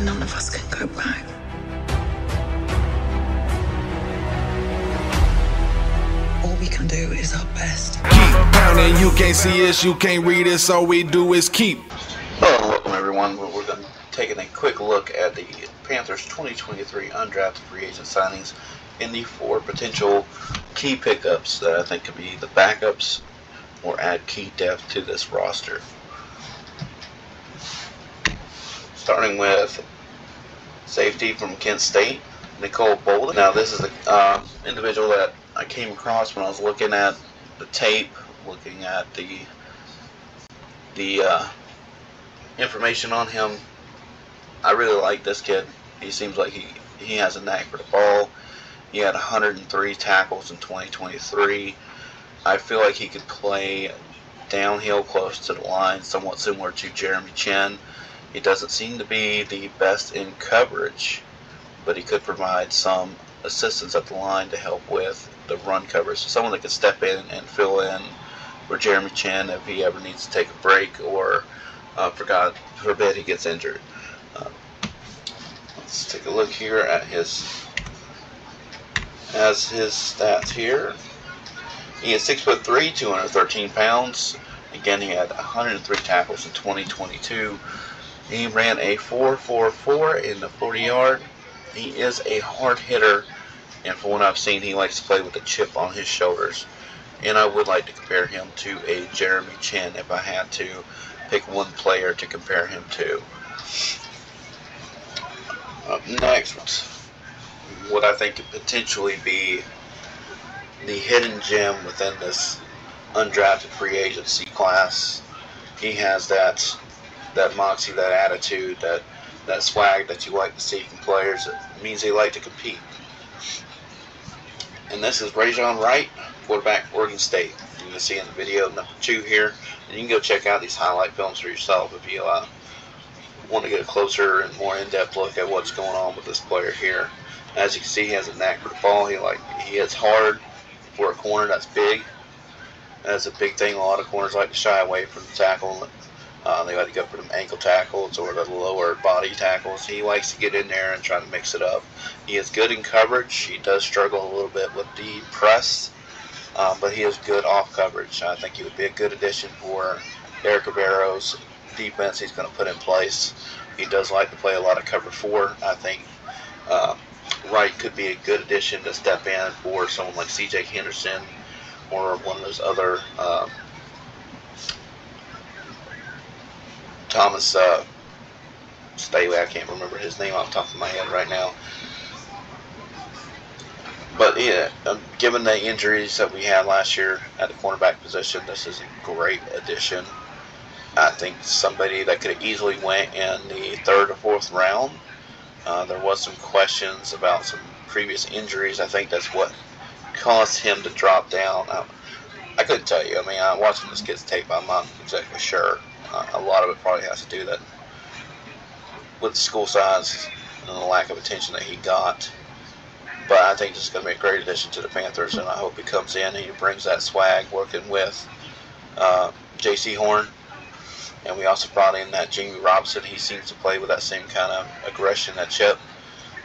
none of us can go back. All we can do is our best. Keep pounding, you can't see us, you can't read us, all we do is keep. Hello welcome everyone. We're going to taking a quick look at the Panthers 2023 undrafted free agent signings and the four potential key pickups that I think could be the backups or add key depth to this roster. Starting with safety from Kent State, Nico Bolden. Now this is an uh, individual that I came across when I was looking at the tape, looking at the the uh, information on him. I really like this kid. He seems like he, he has a knack for the ball. He had 103 tackles in 2023. I feel like he could play downhill close to the line, somewhat similar to Jeremy Chinn. He doesn't seem to be the best in coverage, but he could provide some assistance at the line to help with the run coverage. So someone that could step in and fill in for Jeremy Chinn if he ever needs to take a break or, uh, for God forbid, he gets injured. Uh, let's take a look here at his as his stats here. He is six foot three, 213 pounds. Again, he had 103 tackles in 2022. He ran a 4.44 in the 40 yard. He is a hard hitter, and from what I've seen, he likes to play with a chip on his shoulders. And I would like to compare him to a Jeremy Chinn if I had to pick one player to compare him to. Up next, what I think could potentially be the hidden gem within this undrafted free agency class. He has that that moxie, that attitude, that that swag that you like to see from players. It means they like to compete. And this is Rejzohn Wright, quarterback Oregon State. You can see in the video number two here. And you can go check out these highlight films for yourself if you uh, want to get a closer and more in-depth look at what's going on with this player here. As you can see, he has a knack for the ball. He like he hits hard for a corner that's big. That's a big thing. A lot of corners like to shy away from the tackle. Uh, they like to go for them ankle tackles or the lower body tackles. He likes to get in there and try to mix it up. He is good in coverage. He does struggle a little bit with the press, um, but he is good off coverage. I think he would be a good addition for Ejiro Evero's defense he's going to put in place. He does like to play a lot of cover four. I think uh, Wright could be a good addition to step in for someone like C.J. Henderson or one of those other uh, Thomas uh, Staley. I can't remember his name off the top of my head right now. But yeah, um, given the injuries that we had last year at the cornerback position, this is a great addition. I think somebody that could have easily went in the third or fourth round. Uh, there was some questions about some previous injuries. I think that's what caused him to drop down. I, I couldn't tell you. I mean, I'm watching this kid's tape. I'm not exactly sure. A lot of it probably has to do that with school size and the lack of attention that he got. But I think this is going to be a great addition to the Panthers, and I hope he comes in and he brings that swag working with uh, Jaycee Horn. And we also brought in that Jammie Robinson. He seems to play with that same kind of aggression, that chip.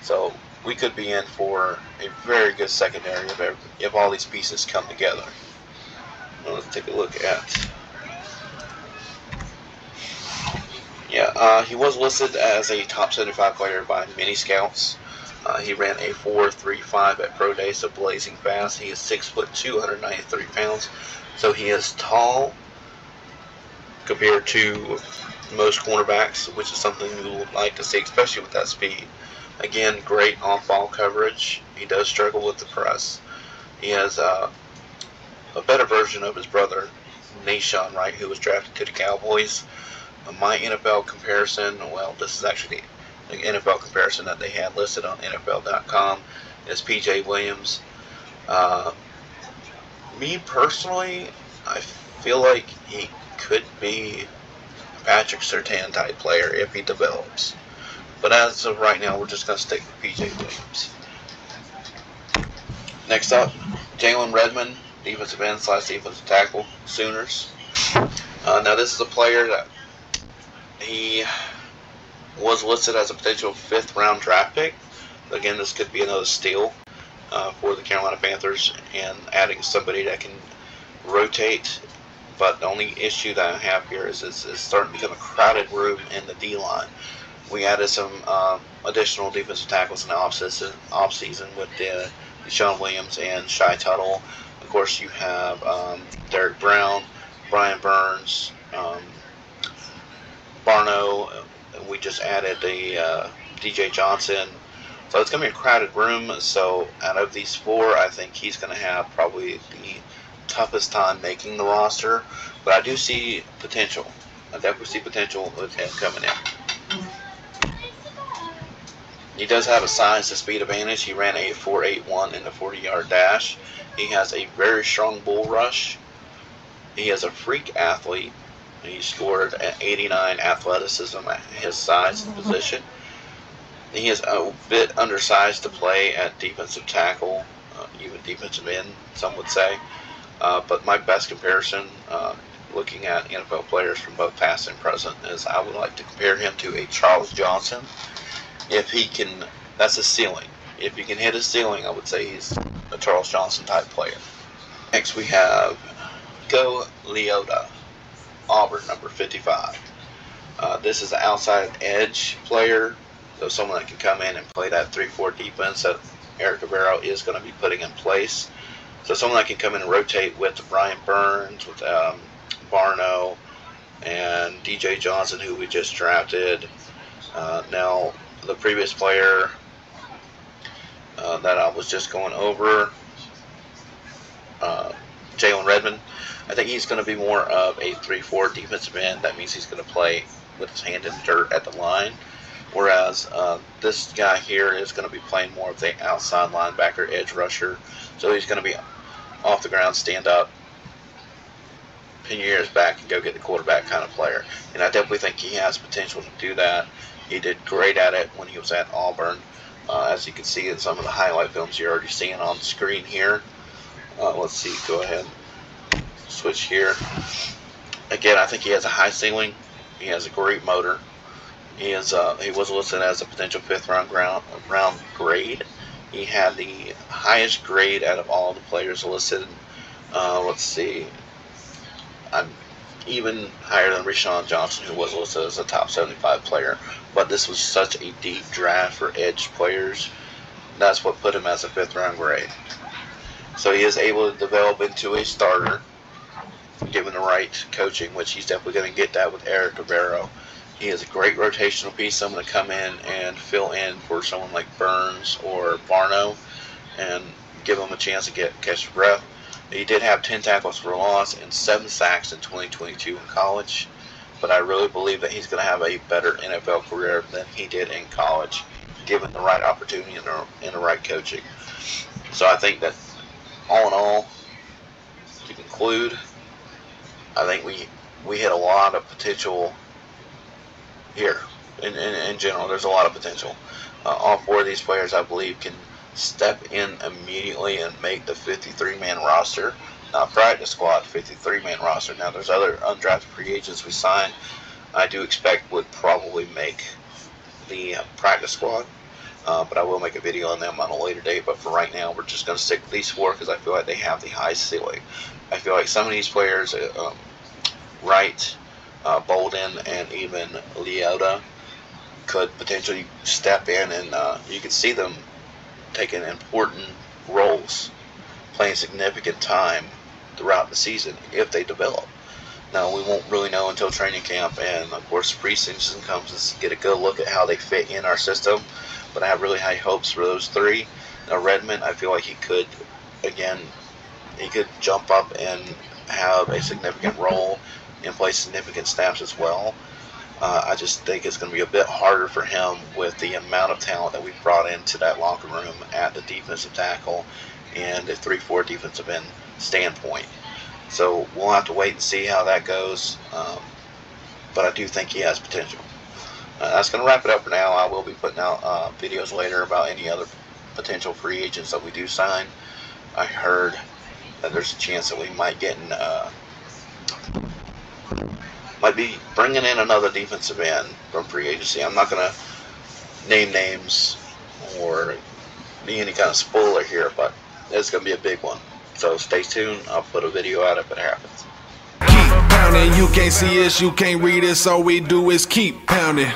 So we could be in for a very good secondary if, if all these pieces come together. Let's take a look at. Yeah, uh, he was listed as a top 75 player by many Scouts. Uh, he ran a 4.35 at Pro Day, so blazing fast. He is six foot 293 pounds, so he is tall compared to most cornerbacks, which is something you would like to see, especially with that speed. Again, great off-ball coverage. He does struggle with the press. He has uh, a better version of his brother, Nahshon Wright, who was drafted to the Cowboys. My NFL comparison, well, this is actually the NFL comparison that they had listed on NFL.com, is PJ Williams. Uh, me personally, I feel like he could be a Patrick Surtain type player if he develops. But as of right now, we're just going to stick with PJ Williams. Next up, Jalen Redmond, defensive end slash defensive tackle, Sooners. Uh, now this is a player that he was listed as a potential fifth round draft pick. Again, this could be another steal uh, for the Carolina Panthers and adding somebody that can rotate. But the only issue that I have here is it's, it's starting to become a crowded room in the D line. We added some uh, additional defensive tackles in the offseason, off-season with the DeShawn Williams and Shy Tuttle. Of course, you have um, Derrick Brown, Brian Burns, um, Barno. We just added the uh, DJ Johnson. So it's going to be a crowded room. So out of these four, I think he's going to have probably the toughest time making the roster. But I do see potential. I definitely see potential with him coming in. He does have a size to speed advantage. He ran a 4.81 in the 40 yard dash. He has a very strong bull rush. He is a freak athlete. He scored at 89 athleticism at his size and position. He is a bit undersized to play at defensive tackle, uh, even defensive end, some would say. Uh, but my best comparison, uh, looking at NFL players from both past and present, is I would like to compare him to a Charles Johnson. If he can, that's a ceiling. If he can hit a ceiling, I would say he's a Charles Johnson type player. Next we have Eku Leota, Auburn, number 55. Uh, this is an outside edge player, so someone that can come in and play that 3-4 defense that Ejiro Evero is going to be putting in place. So someone that can come in and rotate with Brian Burns, with um, Barno, and DJ Johnson, who we just drafted. Uh, now, the previous player uh, that I was just going over, uh, Jalen Redmond, I think he's going to be more of a 3-4 defensive end. That means he's going to play with his hand in the dirt at the line. Whereas uh, this guy here is going to be playing more of the outside linebacker, edge rusher. So he's going to be off the ground, stand up, pin your ears back, and go get the quarterback kind of player. And I definitely think he has potential to do that. He did great at it when he was at Auburn. Uh, as you can see in some of the highlight films you're already seeing on screen here. Uh, let's see, go ahead, switch here. Again, I think he has a high ceiling. He has a great motor. He is uh, he was listed as a potential fifth round ground, round grade. He had the highest grade out of all the players listed. Uh, let's see, I'm even higher than Rashawn Johnson, who was listed as a top 75 player. But this was such a deep draft for edge players. That's what put him as a fifth round grade. So he is able to develop into a starter, given the right coaching, which he's definitely going to get that with Ejiro Evero. He is a great rotational piece, someone to come in and fill in for someone like Burns or Barno and give them a chance to get catch breath. He did have 10 tackles for loss and 7 sacks in 2022 in college, but I really believe that he's going to have a better NFL career than he did in college, given the right opportunity and the, and the right coaching. So I think that all in all, to conclude, I think we we hit a lot of potential here. In, in, in general, there's a lot of potential. Uh, all four of these players, I believe, can step in immediately and make the 53 man roster. Not practice squad, 53 man roster. Now, there's other undrafted free agents we signed. I do expect would probably make the practice squad. Uh, but I will make a video on them on a later date. But for right now, we're just going to stick with these four because I feel like they have the high ceiling. I feel like some of these players, uh, um, Wright, uh, Bolden, and even Leota, could potentially step in and uh, you could see them taking important roles, playing significant time throughout the season if they develop. Now we won't really know until training camp and of course preseason comes to get a good look at how they fit in our system. But I have really high hopes for those three. Now Redmond, I feel like he could again he could jump up and have a significant role and play significant snaps as well. Uh, I just think it's going to be a bit harder for him with the amount of talent that we've brought into that locker room at the defensive tackle and the 3 4 defensive end standpoint. So we'll have to wait and see how that goes. Um, but I do think he has potential. Uh, that's going to wrap it up for now. I will be putting out uh, videos later about any other potential free agents that we do sign. I heard that there's a chance that we might get in. Uh, might be bringing in another defensive end from free agency. I'm not going to name names or be any kind of spoiler here, but it's going to be a big one. So stay tuned. I'll put a video out if it happens. Keep pounding, you can't see us, you can't read us, all we do is keep pounding.